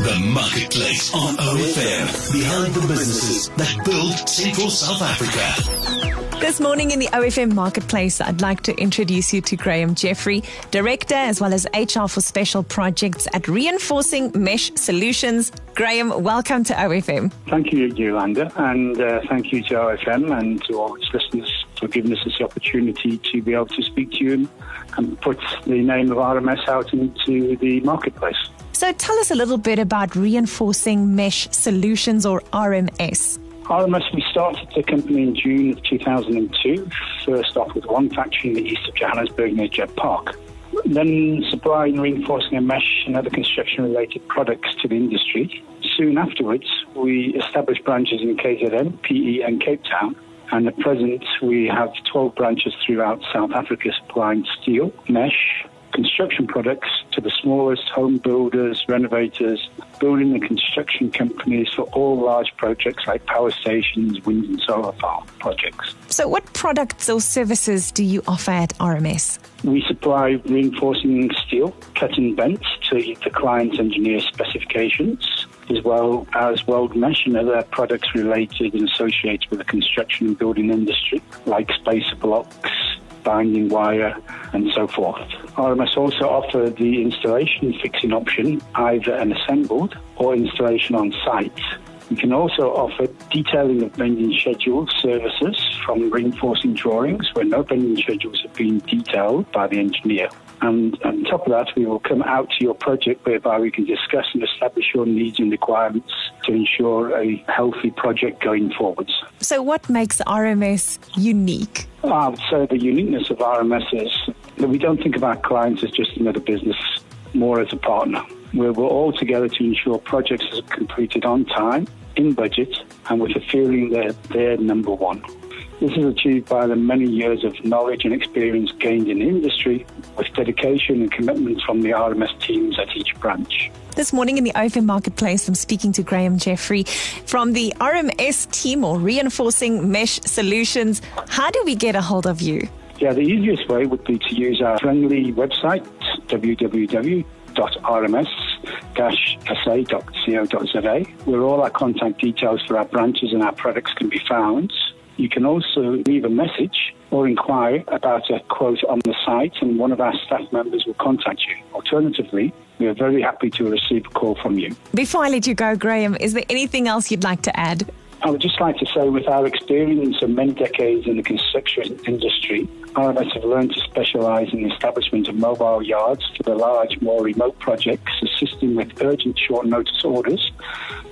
The Marketplace on OFM. Behind the businesses that build Central South Africa. This morning in the OFM Marketplace, I'd like to introduce you to Graham Jeffrey, Director as well as HR for Special Projects at Reinforcing Mesh Solutions. Graham, welcome to OFM. Thank you, Yolanda, and uh, thank you to OFM and to all its listeners for giving us this opportunity to be able to speak to you and, and put the name of RMS out into the marketplace. So tell us a little bit about Reinforcing Mesh Solutions or RMS. RMS, we started the company in June of 2002, first off with one factory in the east of Johannesburg near Jet Park. Then supplying reinforcing and mesh and other construction related products to the industry. Soon afterwards, we established branches in KZN, PE, and Cape Town. And at present, we have 12 branches throughout South Africa supplying steel, mesh, construction products to the smallest home builders, renovators, building and construction companies for all large projects like power stations, wind and solar farm projects. So, what products or services do you offer at RMS? We supply reinforcing steel, cut and bent to the client's engineer specifications, as well as weld mesh and other products related and associated with the construction and building industry, like spacer blocks, binding wire, and so forth. RMS also offer the installation fixing option, either an assembled or installation on site. We can also offer detailing of bending schedule services from reinforcing drawings where no bending schedules have been detailed by the engineer. And on top of that, we will come out to your project whereby we can discuss and establish your needs and requirements to ensure a healthy project going forwards. So, what makes RMS unique? I would say the uniqueness of RMS is that we don't think of our clients as just another business, more as a partner. Where we're all together to ensure projects are completed on time, in budget, and with a feeling that they're number one. This is achieved by the many years of knowledge and experience gained in the industry with dedication and commitment from the RMS teams at each branch. This morning in the OFM Marketplace, I'm speaking to Graham Jeffrey from the RMS team or Reinforcing Mesh Solutions. How do we get a hold of you? Yeah, the easiest way would be to use our friendly website, www.rms-sa.co.za, where all our contact details for our branches and our products can be found. You can also leave a message or inquire about a quote on the site, and one of our staff members will contact you. Alternatively, we are very happy to receive a call from you. Before I let you go, Graham, is there anything else you'd like to add? I would just like to say, with our experience of many decades in the construction industry, RMS have learned to specialise in the establishment of mobile yards for the large, more remote projects, assisting with urgent short notice orders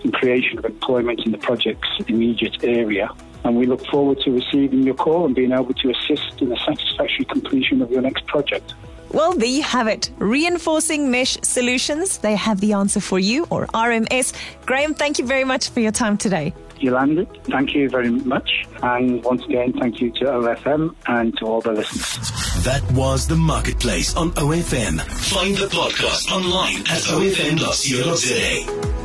and creation of employment in the project's immediate area. And we look forward to receiving your call and being able to assist in the satisfactory completion of your next project. Well, there you have it. Reinforcing Mesh Solutions. They have the answer for you, or RMS. Graham, thank you very much for your time today. Yolanda, thank you very much. And once again, thank you to OFM and to all the listeners. That was The Marketplace on OFM. Find the podcast online at ofm.co.za.